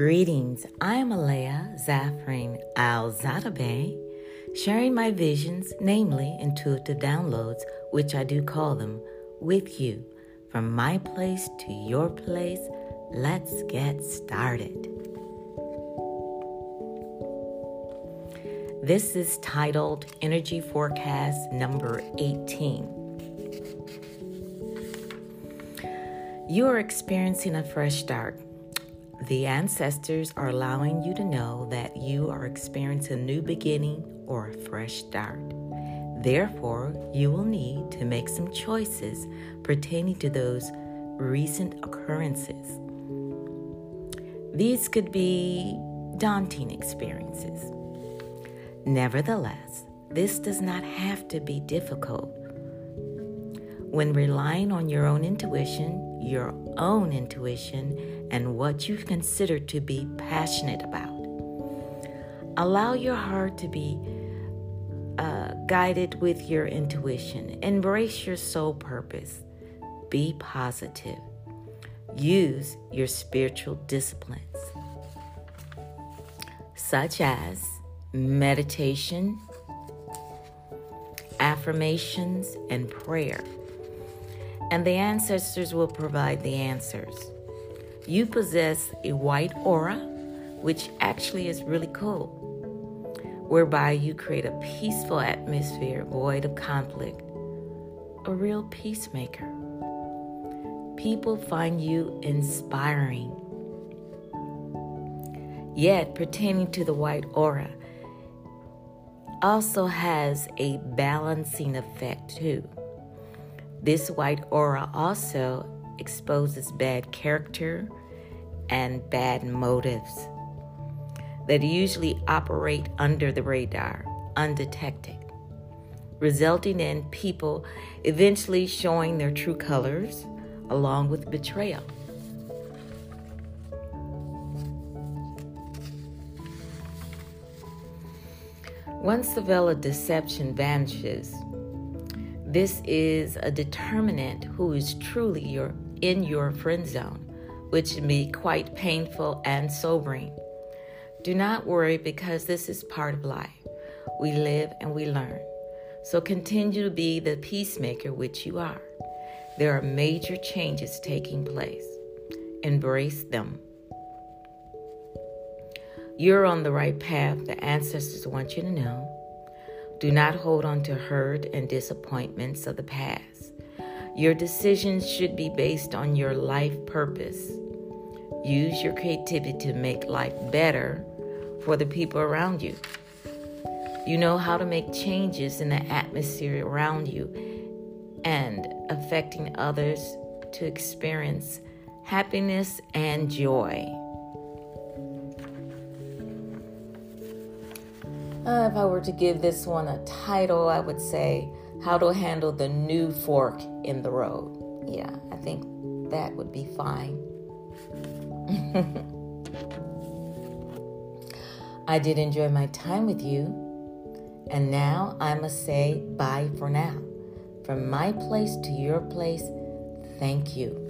Greetings, I'm Aaleyah Zaffreen Alzada Bey, sharing my visions, namely intuitive downloads, which I do call them, with you. From my place to your place, let's get started. This is titled Energy Forecast number 18. You are experiencing a fresh start the ancestors are allowing you to know that you are experiencing a new beginning or a fresh start. Therefore, you will need to make some choices pertaining to those recent occurrences. These could be daunting experiences. Nevertheless, this does not have to be difficult. When relying on your own intuition, your own intuition, and what you consider to be passionate about. Allow your heart to be uh, guided with your intuition. Embrace your soul purpose. Be positive. Use your spiritual disciplines, such as meditation, affirmations, and prayer. And the ancestors will provide the answers. You possess a white aura, which actually is really cool, whereby you create a peaceful atmosphere void of conflict, a real peacemaker. People find you inspiring. Yet, pertaining to the white aura, also has a balancing effect too. This white aura also exposes bad character and bad motives that usually operate under the radar, undetected, resulting in people eventually showing their true colors along with betrayal. Once the veil of deception vanishes, this is a determinant who is truly your in your friend zone, which can be quite painful and sobering. Do not worry because this is part of life. We live and we learn. So continue to be the peacemaker which you are. There are major changes taking place. Embrace them. You're on the right path, the ancestors want you to know. Do not hold on to hurt and disappointments of the past. Your decisions should be based on your life purpose. Use your creativity to make life better for the people around you. You know how to make changes in the atmosphere around you and affecting others to experience happiness and joy. Uh, if I were to give this one a title, I would say how to handle the new fork in the road. Yeah, I think that would be fine. I did enjoy my time with you. And now I must say bye for now. From my place to your place, thank you.